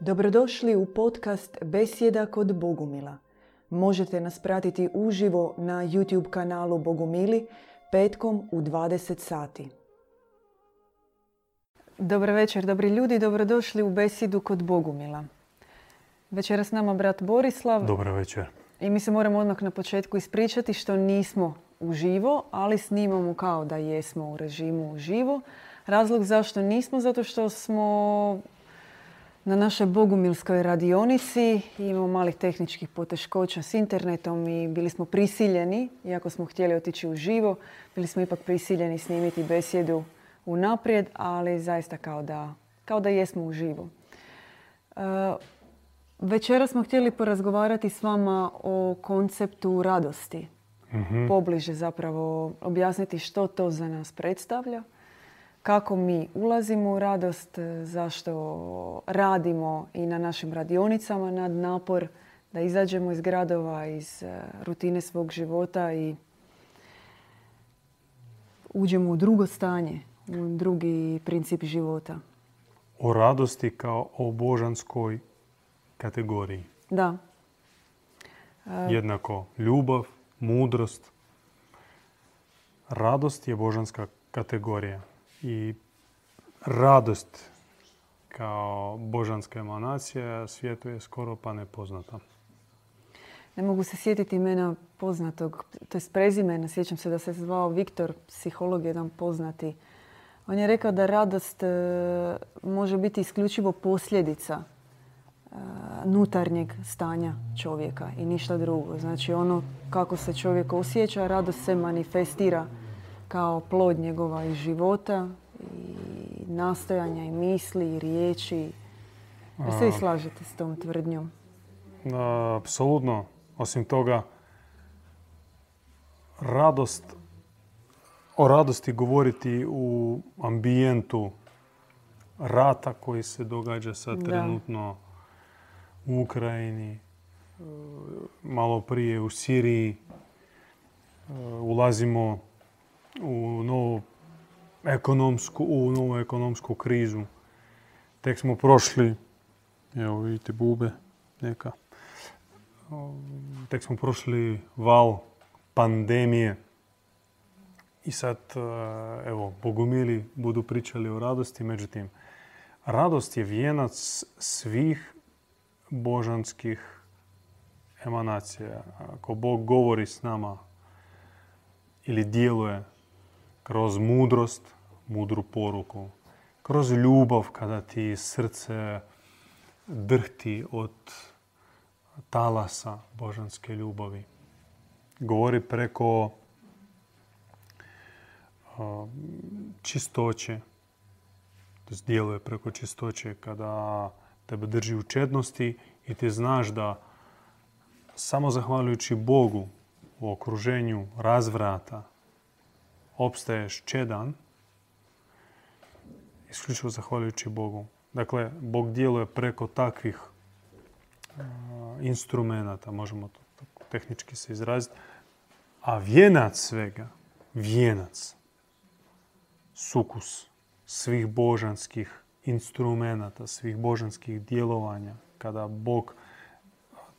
Dobrodošli u podcast Besjeda kod Bogumila. Možete nas pratiti uživo na YouTube kanalu Bogumili petkom u 20 sati. Dobar večer, dobri ljudi, dobrodošli u Besjedu kod Bogumila. Večera s nama brat Borislav. Dobar večer. I mi se moramo odmah na početku ispričati što nismo uživo, ali snimamo kao da jesmo u režimu uživo. Razlog zašto nismo, zato što smo na našoj bogumilskoj radionici imamo malih tehničkih poteškoća s internetom i bili smo prisiljeni, iako smo htjeli otići u živo, bili smo ipak prisiljeni snimiti besjedu unaprijed, ali zaista kao da, kao da jesmo u živo. E, večera smo htjeli porazgovarati s vama o konceptu radosti. Pobliže zapravo objasniti što to za nas predstavlja kako mi ulazimo u radost, zašto radimo i na našim radionicama nad napor, da izađemo iz gradova, iz e, rutine svog života i uđemo u drugo stanje, u drugi princip života. O radosti kao o božanskoj kategoriji. Da. Jednako ljubav, mudrost. Radost je božanska kategorija i radost kao božanska emanacija svijetu je skoro pa nepoznata. Ne mogu se sjetiti imena poznatog, to je prezimena, sjećam se da se zvao Viktor, psiholog jedan poznati. On je rekao da radost e, može biti isključivo posljedica e, nutarnjeg stanja čovjeka i ništa drugo. Znači ono kako se čovjek osjeća, radost se manifestira kao plod njegova i života i nastojanja i misli i riječi. Jel se vi slažete s tom tvrdnjom? Apsolutno. Osim toga, radost, o radosti govoriti u ambijentu rata koji se događa sad trenutno u Ukrajini, malo prije u Siriji. Ulazimo u novu ekonomsku, u novu ekonomsku krizu. Tek smo prošli, evo vidite bube neka, tek smo prošli val pandemije i sad, e, evo, bogumili budu pričali o radosti, međutim, radost je vijenac svih božanskih emanacija. Ako Bog govori s nama ili djeluje kroz mudrost, mudru poruku, kroz ljubav kada ti srce drhti od talasa božanske ljubavi. Govori preko čistoće, to djeluje preko čistoće kada tebe drži u čednosti i ti znaš da samo zahvaljujući Bogu u okruženju razvrata, opstaješ čedan, isključivo zahvaljujući Bogu. Dakle, Bog djeluje preko takvih instrumenata, možemo to tehnički se izraziti. A vijenac svega, vijenac, sukus svih božanskih instrumenata, svih božanskih djelovanja, kada Bog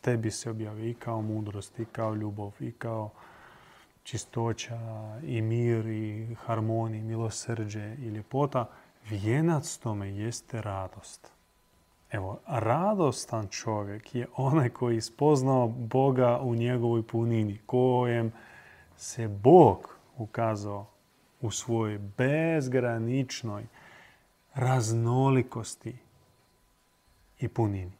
tebi se objavi i kao mudrost, i kao ljubav, i kao čistoća i mir i harmonija, milosrđe i ljepota, vijenac tome jeste radost. Evo, radostan čovjek je onaj koji je spoznao Boga u njegovoj punini, kojem se Bog ukazao u svojoj bezgraničnoj raznolikosti i punini.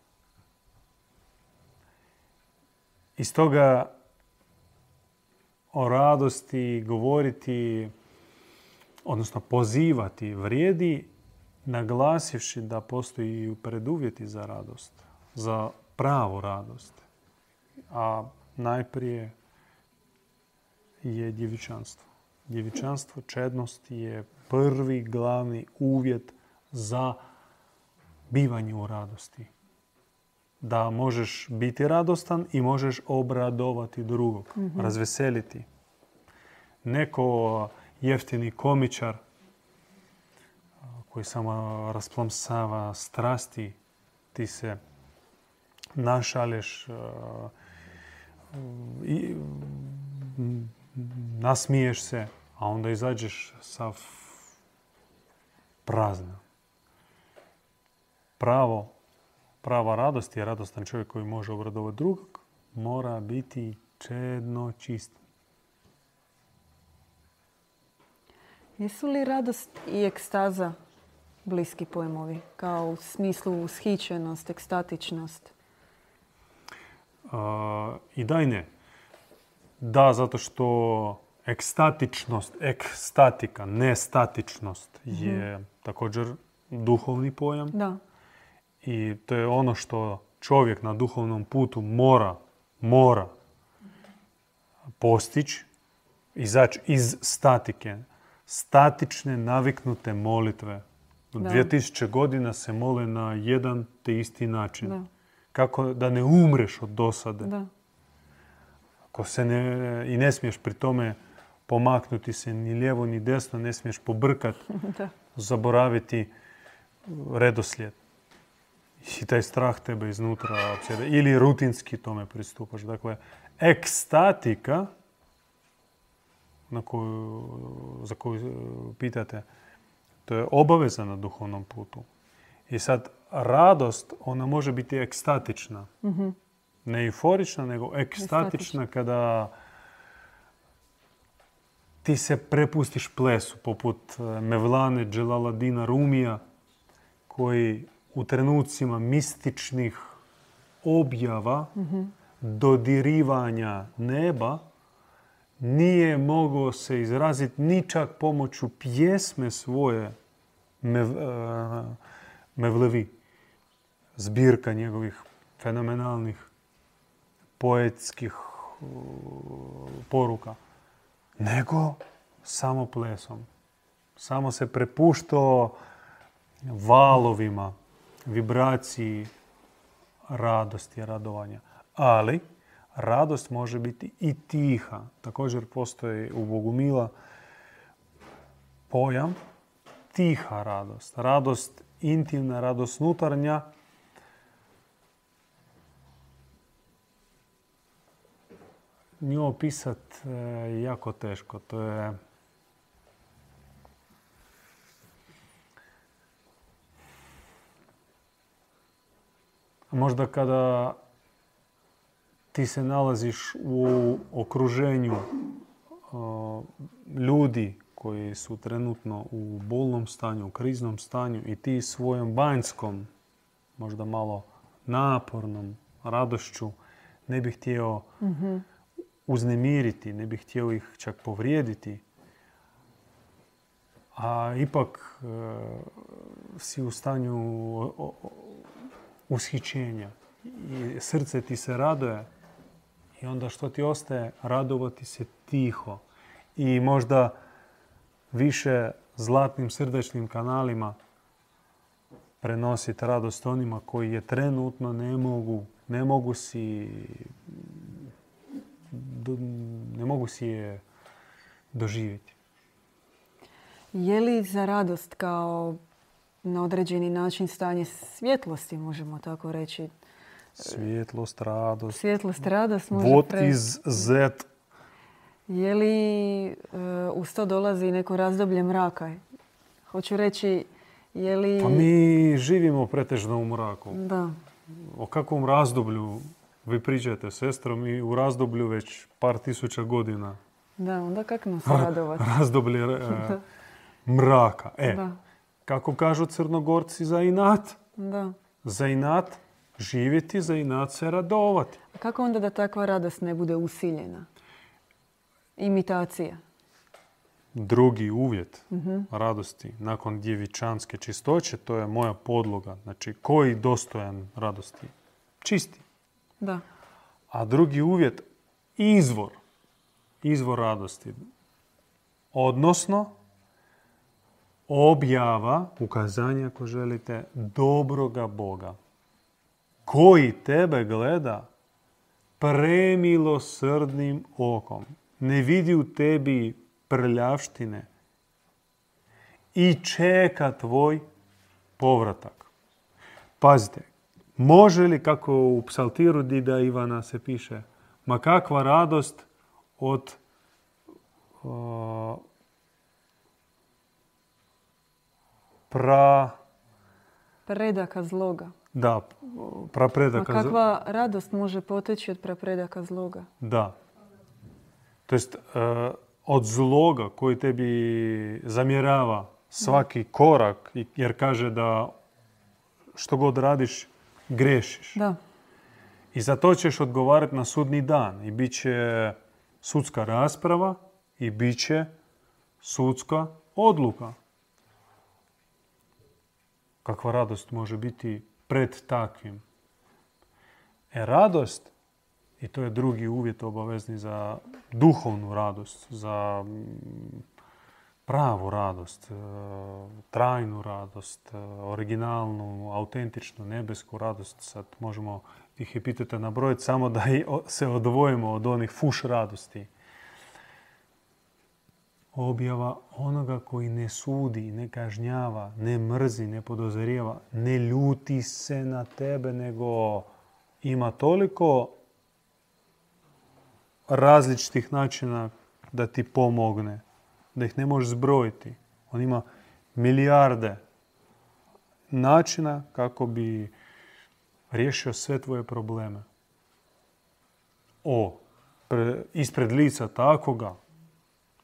Iz toga o radosti govoriti, odnosno pozivati vrijedi, naglasivši da postoji preduvjeti za radost, za pravu radost. A najprije je djevičanstvo. Djevičanstvo, čednost je prvi glavni uvjet za bivanje u radosti da možeš biti radostan i možeš obradovati drugog, razveseliti. Neko jeftini komičar koji samo rasplamsava strasti ti se našalješ, i, nasmiješ se, a onda izađeš sa prazna. Pravo, prava radost je radostan čovjek koji može obradovati drugog, mora biti čedno čist. Jesu li radost i ekstaza bliski pojmovi? Kao u smislu ushićenost, ekstatičnost? I da i ne. Da, zato što ekstatičnost, ekstatika, nestatičnost je mhm. također duhovni pojam. Da. I to je ono što čovjek na duhovnom putu mora, mora postići, izaći iz statike. Statične, naviknute molitve. Da. 2000 godina se mole na jedan te isti način. Da. Kako da ne umreš od dosade. Da. Ako se ne, i ne smiješ pri tome pomaknuti se ni lijevo ni desno, ne smiješ pobrkati, zaboraviti redoslijed. I taj strah tebe iznutra opsjeda. Ili rutinski tome pristupaš. Dakle, ekstatika na koju, za koju pitate, to je obaveza na duhovnom putu. I sad, radost, ona može biti ekstatična. mm Ne euforična, nego ekstatična kada ti se prepustiš plesu, poput e, Mevlane Dželaladina Rumija, koji u trenucima mističnih objava, dodirivanja neba, nije mogao se izraziti ni čak pomoću pjesme svoje mev, e, Mevlevi. Zbirka njegovih fenomenalnih poetskih poruka nego samo plesom. Samo se prepuštao valovima, vibraciji radosti, radovanja. Ali radost može biti i tiha. Također postoji u Bogumila pojam tiha radost. Radost intimna, radost nutarnja, nju opisat je jako teško. To je... Možda kada ti se nalaziš u okruženju ljudi koji su trenutno u bolnom stanju, u kriznom stanju i ti svojom banjskom, možda malo napornom radošću ne bih htio mhm uznemiriti, ne bih htio ih čak povrijediti. A ipak e, si u stanju ushićenja i srce ti se raduje i onda što ti ostaje? Radovati se tiho i možda više zlatnim srdečnim kanalima prenositi radost onima koji je trenutno ne mogu, ne mogu si ne mogu si je doživjeti. Je li za radost kao na određeni način stanje svjetlosti, možemo tako reći? Svjetlost, radost. Svjetlost, radost What is Z? Je li uh, uz to dolazi neko razdoblje mraka? Hoću reći, je li... Pa mi živimo pretežno u mraku. Da. O kakvom razdoblju vi pričate sestro, mi u razdoblju već par tisuća godina. Da, onda kako nas radovati? Razdoblje e, mraka. E, da. Kako kažu crnogorci za inat? Da. Za inat živjeti, za inat se radovati. A kako onda da takva radost ne bude usiljena? Imitacija. Drugi uvjet uh radosti nakon djevičanske čistoće, to je moja podloga. Znači, koji dostojan radosti? Čisti. Da. A drugi uvjet, izvor. Izvor radosti. Odnosno, objava, ukazanja ako želite, dobroga Boga. Koji tebe gleda premilosrdnim okom. Ne vidi u tebi prljavštine i čeka tvoj povratak. Pazite, Može li, kako u psaltiru Dida Ivana se piše, ma kakva radost od pra... Predaka zloga. Da, prapredaka Ma kakva radost može poteći od prapredaka zloga? Da. To jest, e, od zloga koji tebi zamjerava svaki korak, jer kaže da što god radiš, grešiš. Da. I za to ćeš odgovarati na sudni dan. I bit će sudska rasprava i bit će sudska odluka. Kakva radost može biti pred takvim? E radost, i to je drugi uvjet obavezni za duhovnu radost, za pravu radost, e, trajnu radost, e, originalnu, autentičnu, nebesku radost. Sad možemo ih epiteta nabrojiti samo da se odvojimo od onih fuš radosti. Objava onoga koji ne sudi, ne kažnjava, ne mrzi, ne podozrijeva, ne ljuti se na tebe, nego ima toliko različitih načina da ti pomogne da ih ne možeš zbrojiti. On ima milijarde načina kako bi riješio sve tvoje probleme. O, ispred lica takoga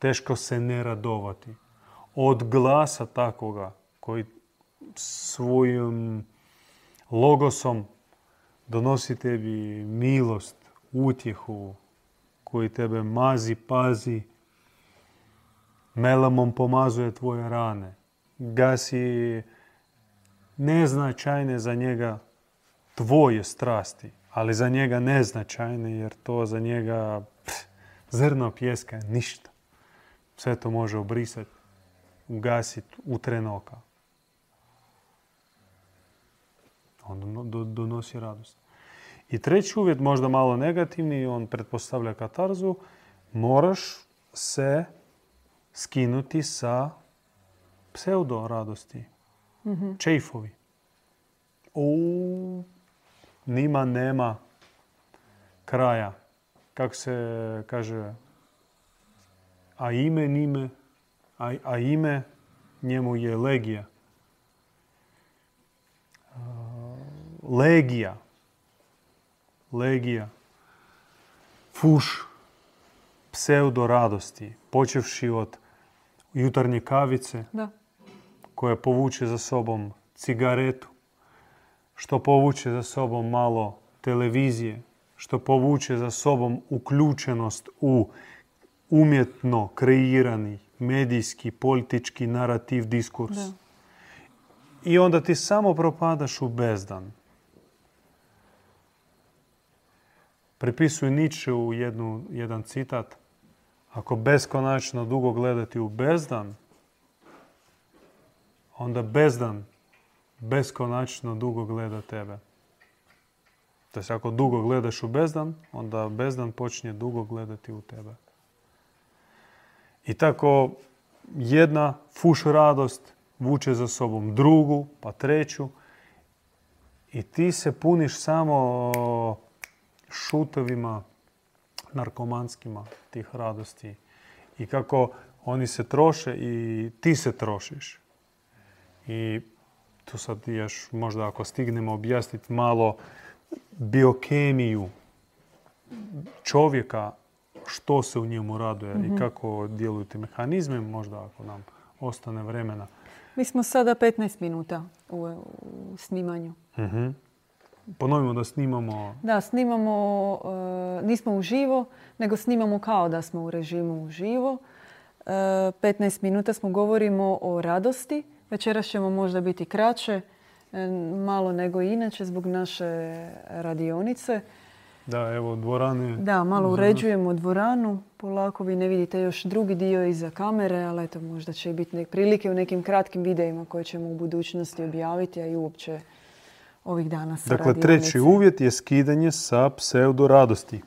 teško se ne radovati. Od glasa takoga koji svojim logosom donosi tebi milost, utjehu, koji tebe mazi, pazi, melamom pomazuje tvoje rane. Gasi neznačajne za njega tvoje strasti, ali za njega neznačajne jer to za njega zrno pjeska ništa. Sve to može obrisati, ugasiti u trenoka. On donosi radost. I treći uvjet, možda malo negativni, on pretpostavlja katarzu, moraš se skinuti sa pseudo radosti. mm Čejfovi. U, nima nema kraja. Kako se kaže, a ime nime, a, a ime njemu je legija. legija. Legija. Fuš pseudo radosti. Počevši od jutarnje kavice da. koja povuče za sobom cigaretu, što povuče za sobom malo televizije, što povuče za sobom uključenost u umjetno kreirani medijski, politički narativ, diskurs. I onda ti samo propadaš u bezdan. Pripisuju Nietzsche u jednu, jedan citat. Ako beskonačno dugo gledati u bezdan, onda bezdan beskonačno dugo gleda tebe. To ako dugo gledaš u bezdan, onda bezdan počinje dugo gledati u tebe. I tako jedna fuš radost vuče za sobom drugu, pa treću. I ti se puniš samo šutovima narkomanskima tih radosti i kako oni se troše i ti se trošiš. I tu sad još možda ako stignemo objasniti malo biokemiju čovjeka, što se u njemu raduje i mhm. kako djeluju ti mehanizme, možda ako nam ostane vremena. Mi smo sada 15 minuta u, snimanju. uh Ponovimo da snimamo... Da, snimamo, uh, nismo uživo, nego snimamo kao da smo u režimu uživo. Uh, e, 15 minuta smo govorimo o radosti. Večeras ćemo možda biti kraće, e, malo nego inače zbog naše radionice. Da, evo dvorane. Da, malo uređujemo dvoranu. Polako vi ne vidite još drugi dio iza kamere, ali eto možda će biti prilike u nekim kratkim videima koje ćemo u budućnosti objaviti, a i uopće ovih dana sa Dakle, treći uvjet je skidanje sa pseudo radosti.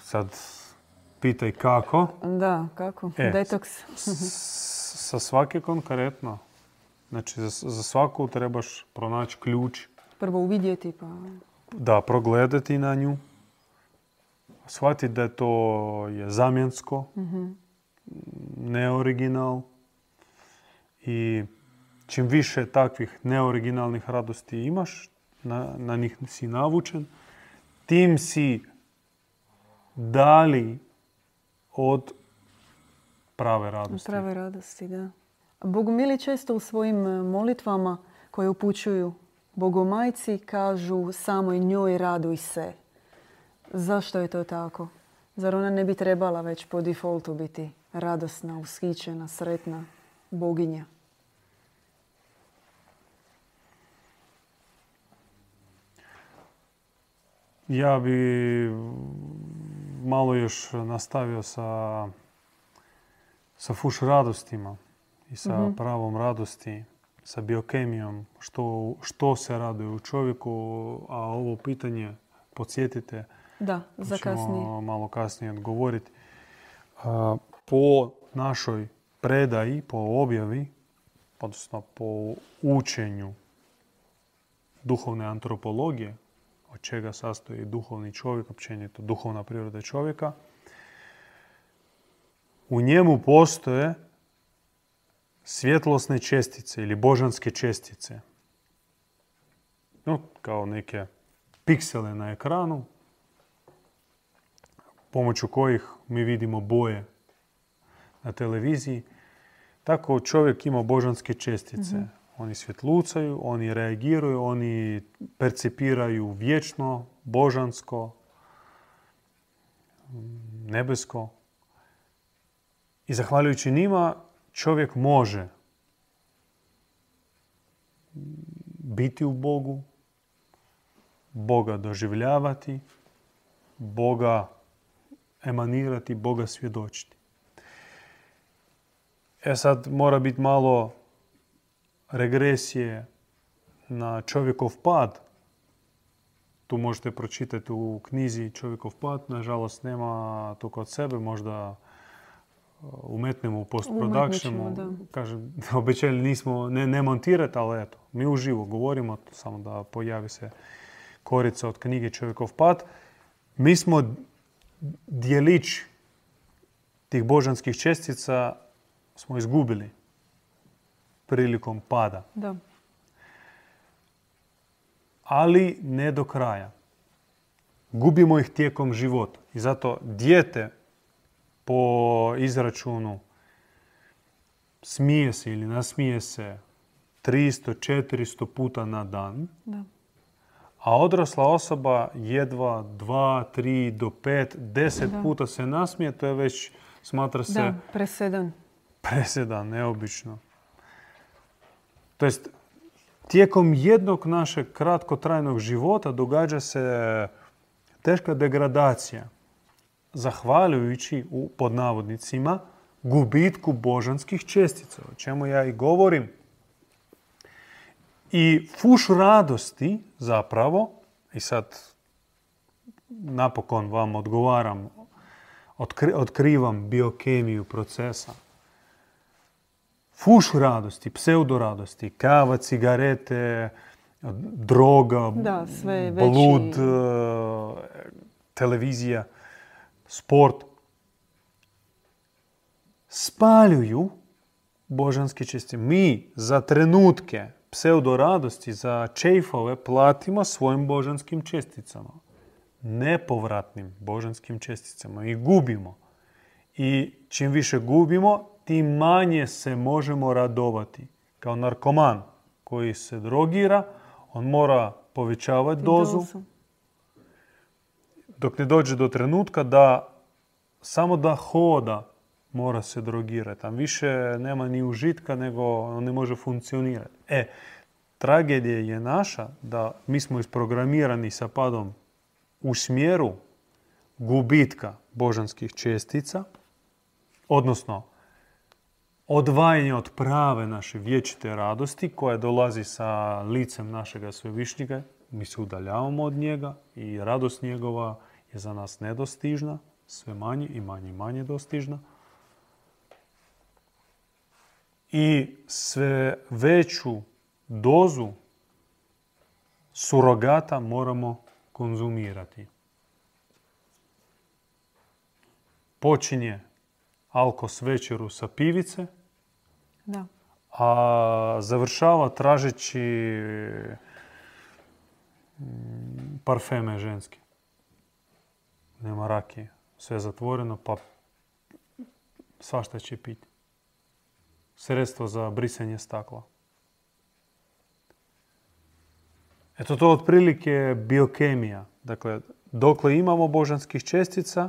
Sad pitaj kako. Da, kako? E, Detoks. sa svake konkretno. Znači, za, za svaku trebaš pronaći ključ, Prvo uvidjeti pa... da progledati na nju, shvatiti da je to je zamjensko, ne original. I čim više takvih neoriginalnih radosti imaš, na, na njih si navučen, tim si dali od prave radosti. Prave radosti, da. Bogumili često u svojim e, molitvama koje upućuju Bogomajci kažu samoj njoj raduj se. Zašto je to tako? Zar ona ne bi trebala već po defaultu biti radosna, ushićena, sretna boginja? Ja bi malo još nastavio sa, sa fuš radostima i sa pravom radosti, sa biokemijom, što, što se raduje u čovjeku, a ovo pitanje podsjetite, Da, za kasnije. malo kasnije odgovoriti. Po našoj predaji, po objavi, odnosno po učenju duhovne antropologije, od čega sastoji duhovni čovjek, općenito duhovna priroda čovjeka, u njemu postoje svjetlosne čestice ili božanske čestice. No, kao neke piksele na ekranu, pomoću kojih mi vidimo boje na televiziji. Tako čovjek ima božanske čestice. Oni svjetlucaju, oni reagiraju, oni percipiraju vječno, božansko, nebesko. I zahvaljujući njima čovjek može biti u Bogu, Boga doživljavati, Boga emanirati, Boga svjedočiti. E sad mora biti malo regresije na čovjekov pad. Tu možete pročitati u knjizi Čovjekov pad. Nažalost, nema to kod sebe. Možda umetnemo u post-productionu. Kažem, obećali nismo ne, ne montirati, ali eto, mi uživo govorimo, samo da pojavi se korica od knjige Čovjekov pad. Mi smo dijelić tih božanskih čestica smo izgubili prilikom pada. Da. Ali ne do kraja. Gubimo ih tijekom života. I zato dijete po izračunu smije se ili nasmije se 300, 400 puta na dan, Da. a odrasla osoba jedva 2, 3 do 5, 10 Da. puta se nasmije, to je već smatra se Da, presedan. presedan, neobično. To jest, tijekom jednog našeg kratkotrajnog života događa se teška degradacija, zahvaljujući u pod navodnicima gubitku božanskih čestica, o čemu ja i govorim. I fuš radosti zapravo, i sad napokon vam odgovaram, otkri- otkrivam biokemiju procesa, fuš radosti, pseudo radosti, kava, cigarete, droga, Da, sve je veći- blud, e, televizija, sport, spaljuju božanske česti. Mi za trenutke pseudo radosti, za čejfove platimo svojim božanskim česticama. Nepovratnim božanskim česticama i gubimo. I čim više gubimo, tim manje se možemo radovati. Kao narkoman koji se drogira, on mora povećavati dozu dok ne dođe do trenutka da samo da hoda mora se drogirati. Tam više nema ni užitka, nego on ne može funkcionirati. E, tragedija je naša da mi smo isprogramirani sa padom u smjeru gubitka božanskih čestica, odnosno odvajanje od prave naše vječite radosti koja dolazi sa licem našega svevišnjega. Mi se udaljavamo od njega i radost njegova je za nas nedostižna, sve manje i manje i manje dostižna. i sve veću dozu surogata moramo konzumirati. Počinje alkos večeru sa pivice, Da. a završava tražeći mm, parfeme ženske. Nema rakije. Sve je zatvoreno, pa svašta će piti. Sredstvo za brisanje stakla. Eto to otprilike biokemija. Dakle, dokle imamo božanskih čestica,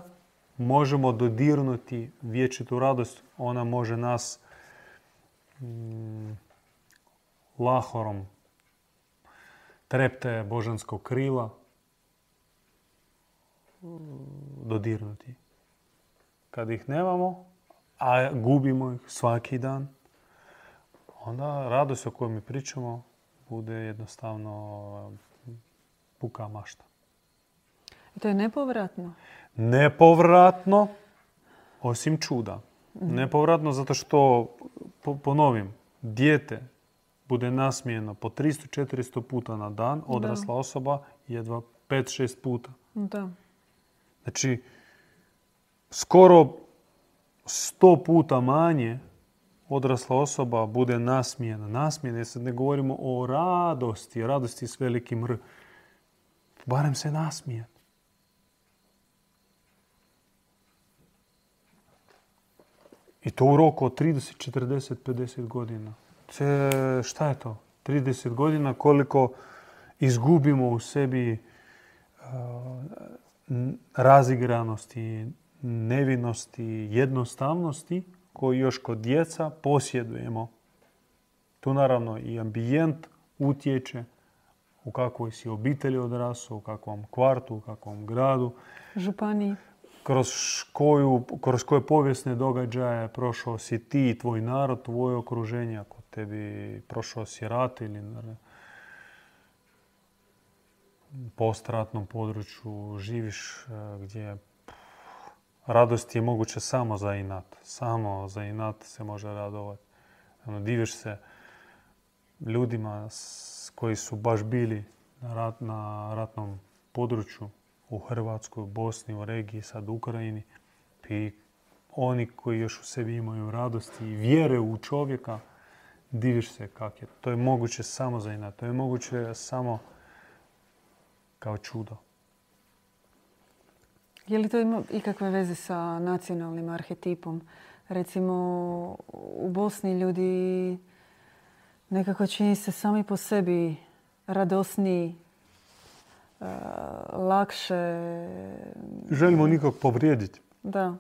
možemo dodirnuti vječitu radost. Ona može nas mm, lahorom trepte božanskog krila dodirnuti. Kad ih nemamo, a gubimo ih svaki dan, onda radost o kojoj mi pričamo bude jednostavno puka mašta. I to je nepovratno. Nepovratno, osim čuda. Nepovratno zato što, po- ponovim, dijete bude nasmijeno po 300-400 puta na dan, odrasla osoba jedva 5-6 puta. Da. Znači, skoro 100 puta manje odrasla osoba bude nasmijena. Nasmijena, sad ne govorimo o radosti, radosti s velikim R. Barem se nasmijeti. I to u roku od 30, 40, 50 godina. Ce, šta je to? 30 godina koliko izgubimo u sebi razigranosti, nevinosti, jednostavnosti koju još kod djeca posjedujemo. Tu naravno i ambijent utječe u kakvoj si obitelji odrasao, u kakvom kvartu, u kakvom gradu, Županiji. kroz koju, kroz koje povijesne događaje prošao si ti i tvoj narod, tvoje okruženje, ako tebi prošao si rat ili postratnom području živiš e, gdje radost je moguće samo za inat. Samo za inat se može radovati. Ono, diviš se ljudima koji su baš bili na, rat, ratnom području u Hrvatskoj, Bosni, u regiji, sad u Ukrajini. I oni koji još u sebi imaju radosti i vjere u čovjeka, diviš se kak je. To je moguće samo za inat. To je moguće samo kao čudo. Je li to ima ikakve veze sa nacionalnim arhetipom? Recimo, u Bosni ljudi nekako čini se sami po sebi radosniji, e, lakše. Želimo nikog povrijediti. Da.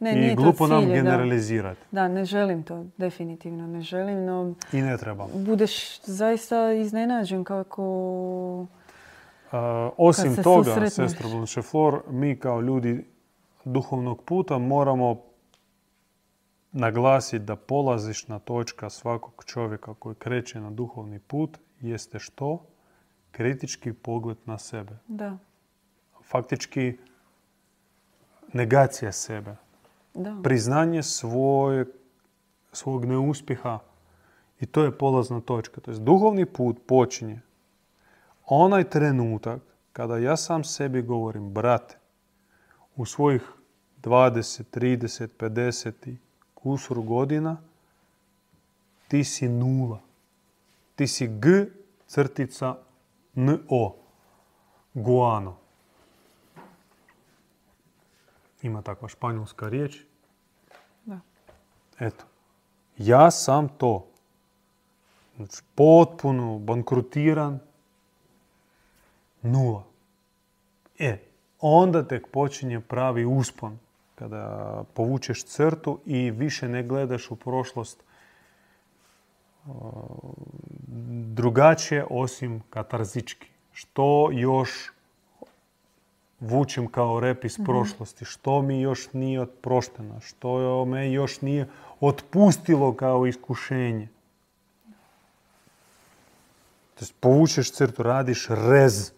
Ne, I nije to glupo nam cilj, da. generalizirati. Da, ne želim to, definitivno ne želim, no I ne treba. budeš zaista iznenađen kako... Osim se toga, sestro Blanche Flor, mi kao ljudi duhovnog puta moramo naglasiti da polazišna točka svakog čovjeka koji kreće na duhovni put jeste što? Kritički pogled na sebe. Da, Faktički negacija sebe. da. priznanje svoje, svog neuspjeha i to je polazna točka. To jest duhovni put počinje onaj trenutak kada ja sam sebi govorim, brate, u svojih 20, 30, 50 i kusur godina ti si nula. Ti si G crtica NO. Guano. Ima takva španjolska riječ. Da. Eto. Ja sam to. Znači, potpuno bankrutiran. Nula. E, onda tek počinje pravi uspon. Kada povučeš crtu i više ne gledaš u prošlost drugačije osim katarzički. Što još vučem kao rep iz prošlosti, što mi još nije otprošteno, što me još nije otpustilo kao iskušenje. To povučeš crtu, radiš rez.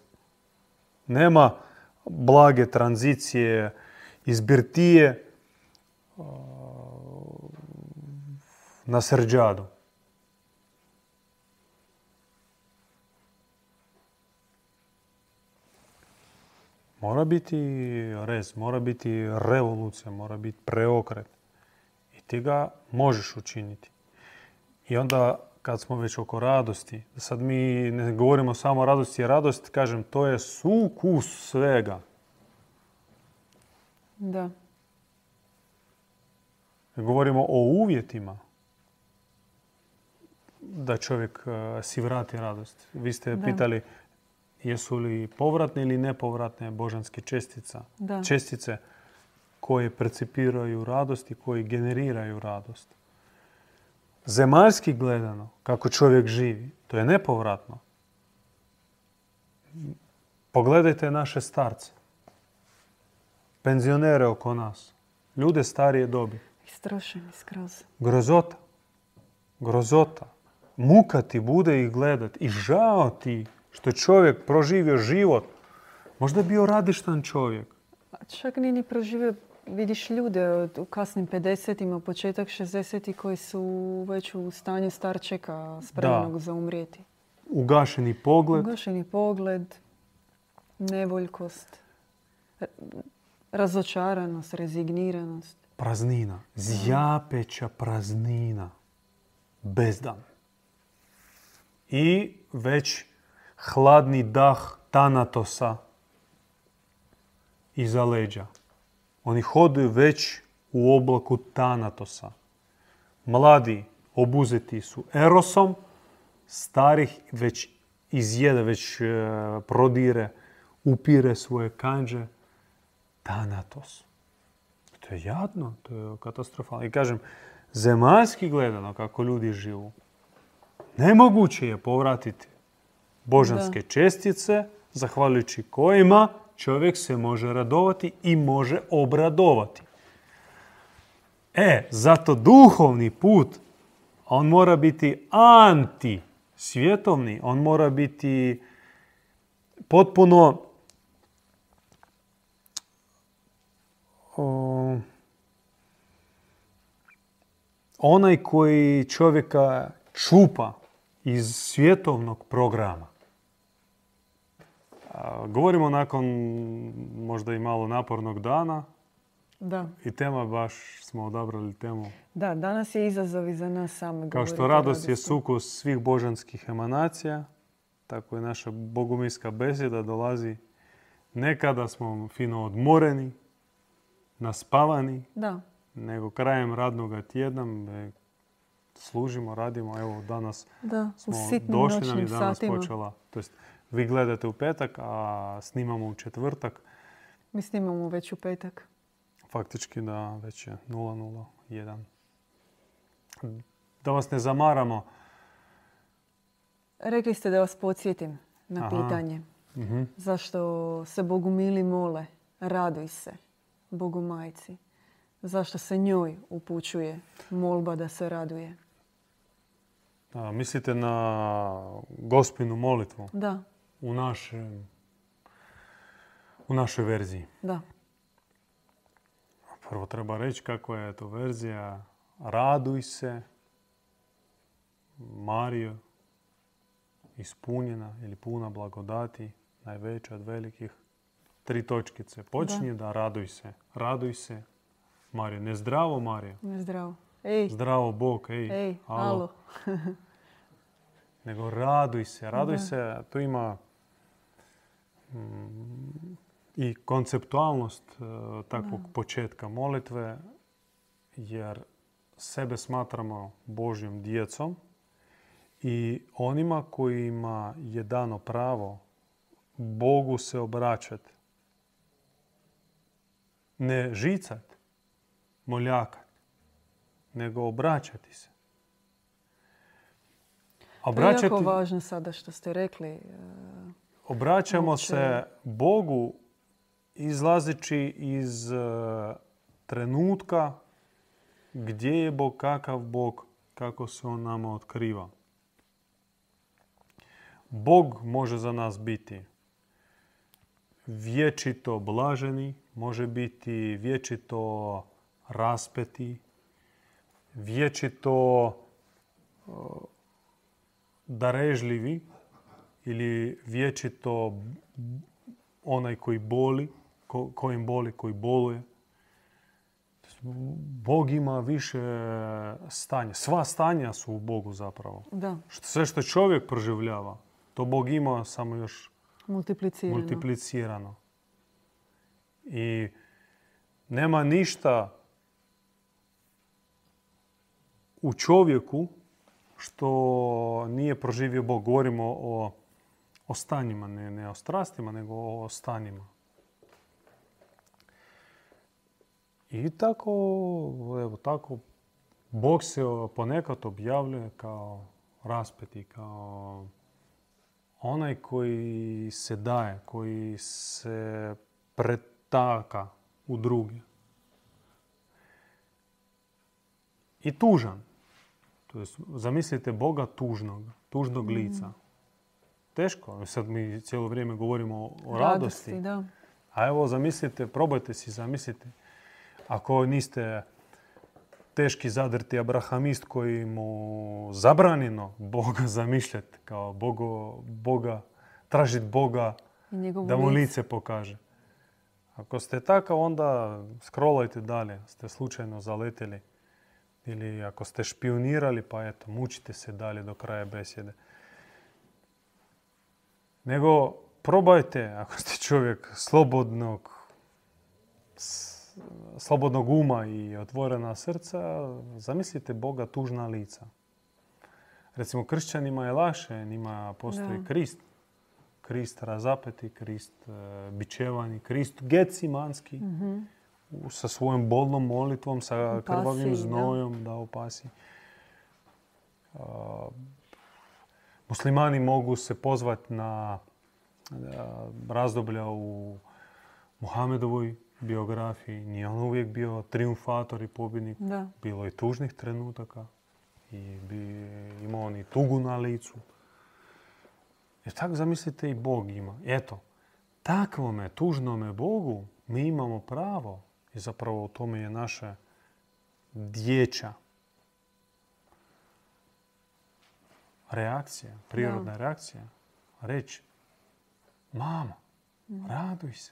Nema blage tranzicije iz birtije na srđadu. Mora biti rez, mora biti revolucija, mora biti preokret. I ti ga možeš učiniti. I onda kad smo već oko radosti, sad mi ne govorimo samo o radosti, jer radost, kažem, to je sukus svega. Da. Govorimo o uvjetima da čovjek eh, si vrati radost. Vi ste Da. pitali jesu li povratne ili nepovratne božanske čestica. Da. Čestice koje percipiraju radost i koje generiraju radost. Zemaljski gledano, kako čovjek živi, to je nepovratno. Pogledajte naše starce, penzionere oko nas, ljude starije dobi. Istrošeni skroz. Grozota. Grozota. Muka ti bude ih gledat i žao ti što je čovjek proživio život. Možda je bio radištan čovjek. A čak nije ni proživio, vidiš ljude od- u kasnim 50-ima, početak 60 koji su već u stanju starčeka spremnog za umrijeti. Ugašeni pogled. Ugašeni pogled, nevoljkost, razočaranost, rezigniranost. Praznina. Zjapeća praznina. Bezdan. I već hladni dah Tanatosa iza leđa. Oni hodaju već u oblaku Tanatosa. Mladi obuzeti su Erosom, starih već izjede, već e, prodire, upire svoje kanđe Tanatos. To je jadno, to je katastrofalno. I kažem, zemaljski gledano kako ljudi živu, nemoguće je povratiti božanske čestice, zahvaljujući kojima čovjek se može radovati i može obradovati. E, zato duhovni put, on mora biti anti svjetovni, on mora biti potpuno o, onaj koji čovjeka čupa iz svjetovnog programa. Govorimo nakon možda i malo napornog dana Da, i tema baš smo odabrali temu. da, danas je izazov i za nas same. Kao što radost je sukus svih božanskih emanacija, tako i naša bogumilska beseda dolazi nekada smo fino odmoreni, naspavani, Da, nego krajem radnog tjedna služimo, radimo. Evo danas da, smo došli nam i danas satima. počela. To jest, vi gledate u petak, a snimamo u četvrtak. Mi snimamo već u petak. Faktički da već je 001. Da vas ne zamaramo. Rekli ste da vas podsjetim na Aha. pitanje. Mhm. Zašto se Bogu mili mole, raduj se, Bogu majci. Zašto se njoj upućuje molba da se raduje? A, mislite na gospinu molitvu Da, u, u našoj verziji. da, Prvo treba reći kakva je to verzija. Raduj se, Marijo, ispunjena ili puna blagodati, najveća od velikih. Tri točkice. Počinje da, raduj se. Raduj se, Marijo. Ne zdravo, Marijo. ne zdravo. Ej, Zdravo, Bog, ej, ej, alo. alo. Nego raduj se. Raduj Da. se, tu ima i konceptualnost e, takvog početka molitve, jer sebe smatramo Božjom djecom i onima kojima je dano pravo Bogu se obraćati. Ne žicat, moljakat, nego obraćati se. To je jako važno sada što ste rekli. Obraćamo se Bogu izlazeći iz e, trenutka gdje je Bog, kakav Bog, kako se On nama otkriva. Bog može za nas biti vječito blaženi, može biti vječito raspeti, vječito e, darežljivi ili vječito onaj koji boli, ko, kojim boli, koji boluje. Bog ima više stanja. Sva stanja su u Bogu zapravo. Da, Što- Sve što čovjek proživljava, to Bog ima samo još multiplicirano. multiplicirano. I nema ništa u čovjeku što nije proživio Bog. Govorimo o, o stanjima, ne, ne o strastima, nego o stanjima. I tako, evo tako, Bog se ponekad objavljuje kao raspeti, kao onaj koji se daje, koji se pretaka u druge. I tužan. To jest, zamislite Boga tužnog, tužnog lica. Teško. Sad mi cijelo vrijeme govorimo o, o radosti. da. A evo zamislite, probajte si zamisliti. Ako niste teški zadrti abrahamist koji mu zabranjeno Boga zamišljati kao Bogo, Boga, tražiti Boga da mu lice. lice pokaže. Ako ste takav, onda scrollajte dalje. Ste slučajno zaletili. Ili ako ste špionirali, pa eto, mučite se dalje do kraja besjede. Nego probajte, ako ste čovjek slobodnog, slobodnog uma i otvorena srca, zamislite Boga tužna lica. Recimo, kršćanima je lakše, njima postoji Da. Krist. Krist razapeti, Krist e, bičevani, Krist gecimanski Mhm. u- sa svojom bolnom molitvom, sa Opasi, krvavim da. znojom da opasi. A, muslimani mogu se pozvati na razdoblja u Muhamedovoj biografiji. Nije on uvijek bio triumfator i pobjednik. Da. Bilo je tužnih trenutaka i bi imao on i tugu na licu. Jer tako zamislite i Bog ima. Eto, takvome tužnome Bogu mi imamo pravo i zapravo u tome je naša dječja reakcija, prirodna reakcija. Reći, mama, raduj se.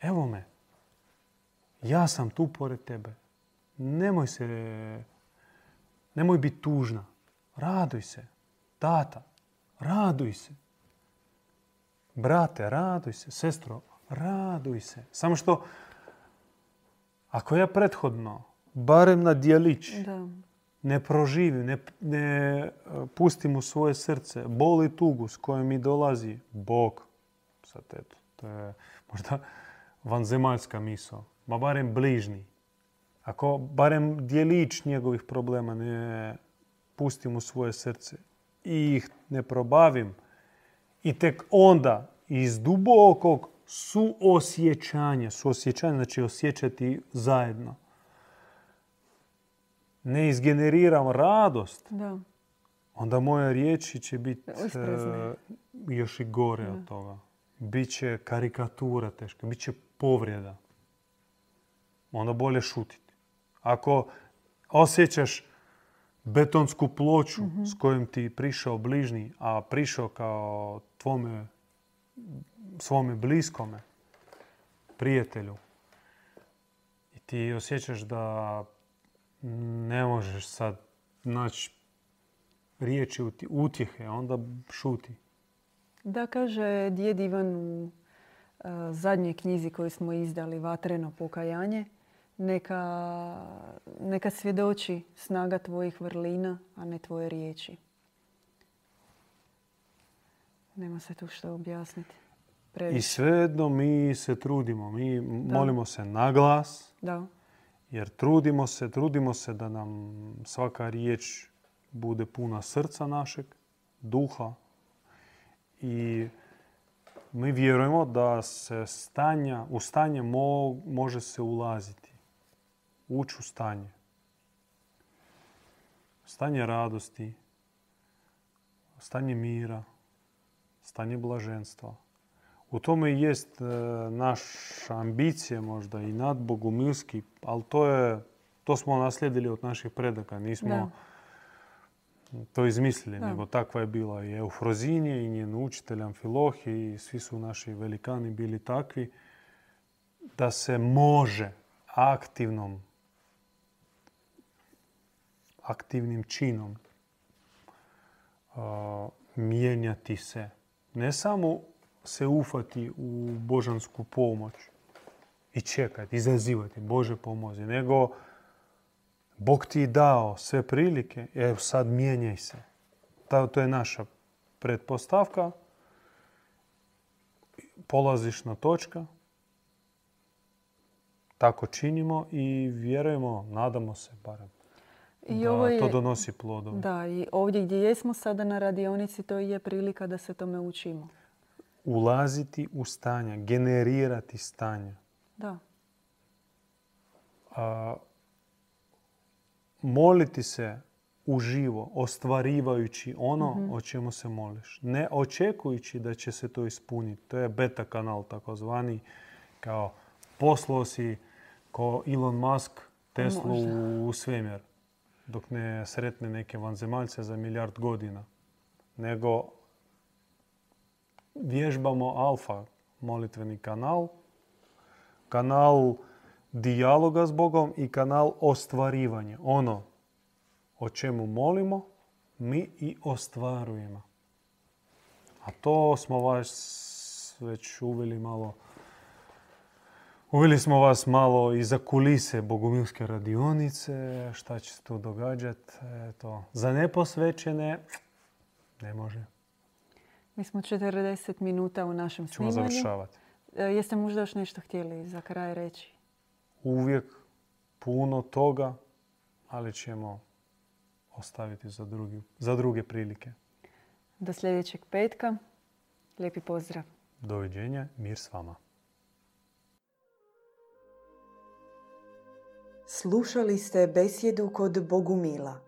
Evo me. Ja sam tu pored tebe. Nemoj se, nemoj biti tužna. Raduj se. Tata, raduj se. Brate, raduj se. Sestro, raduj se. Samo što, ako ja prethodno, barem na dijelić, Da. Ne proživim, ne, ne e, pustim u svoje srce bol i tugu s kojom mi dolazi Bog. Sad eto, to je možda vanzemaljska misao. Ma barem bližni. Ako barem dijelić njegovih problema ne pustim u svoje srce i ih ne probavim i tek onda iz dubokog suosjećanja, suosjećanja znači osjećati zajedno, ne izgeneriram radost, Da. onda moje riječi će biti Isprezne. e, još i gore od toga. Biće karikatura teška, bit će povreda. Onda bolje šutiti. Ako osjećaš betonsku ploču s kojom ti prišao bližnji, a prišao kao tvome, svome bliskome, prijatelju, i ti osjećaš da ne možeš sad naći riječi utjehe, onda šuti. Da, kaže djed Ivan u e, zadnjoj knjizi koju smo izdali, Vatreno pokajanje, neka, neka svjedoči snaga tvojih vrlina, a ne tvoje riječi. Nema se tu što objasniti. I Previše. svejedno mi se trudimo, mi molimo se na glas, Da, jer trudimo se, trudimo se da nam svaka riječ bude puna srca našeg, duha i mi vjerujemo da se stanja, u stanje mo- može se ulaziti, ući u stanje. Stanje radosti, stanje mira, stanje blaženstva. U tome i jest e, naša ambicija možda i nadbogumilski, ali to je To smo naslijedili od naših predaka. Nismo Da. to izmislili, Da. nego takva je bila i Eufrozinje i njen učitelj Amfilohi i svi su naši velikani bili takvi da se može aktivnom aktivnim činom a, mijenjati se. Ne samo se ufati u božansku pomoć i čekati, izazivati, Bože pomozi, nego Bog ti je dao sve prilike, evo sad mijenjaj se. Ta- To je naša pretpostavka, polazišna točka, tako činimo i vjerujemo, nadamo se barem, I da ovo je, to donosi plodove. da, i ovdje gdje jesmo sada na radionici, to je prilika da se tome učimo. Ulaziti u stanja, generirati stanja. Da, A, moliti se uživo, ostvarivajući ono o čemu se moliš. Ne očekujući da će se to ispuniti. To je beta kanal takozvani. Kao poslao si ko Elon Musk Teslu Možda. u svemir dok ne sretne neke vanzemaljce za milijard godina. Nego vježbamo alfa molitveni kanal, kanal dijaloga s Bogom i kanal ostvarivanja. Ono o čemu molimo, mi i ostvarujemo. A to smo vas već uveli malo Uveli smo vas malo i za kulise Bogumilske radionice, šta će se tu događati. Eto, za neposvećene ne može. Mi smo 40 minuta u našem Ćemo snimanju. završavati. E, Jeste možda još nešto htjeli za kraj reći? Uvijek puno toga, ali ćemo ostaviti za, drugi, za druge prilike. Do sljedećeg petka. Lijepi pozdrav. Doviđenja, mir s vama. Slušali ste besjedu kod Bogumila.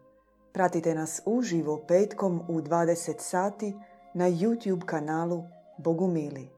Pratite nas uživo petkom u 20 sati na YouTube kanalu Bogumili.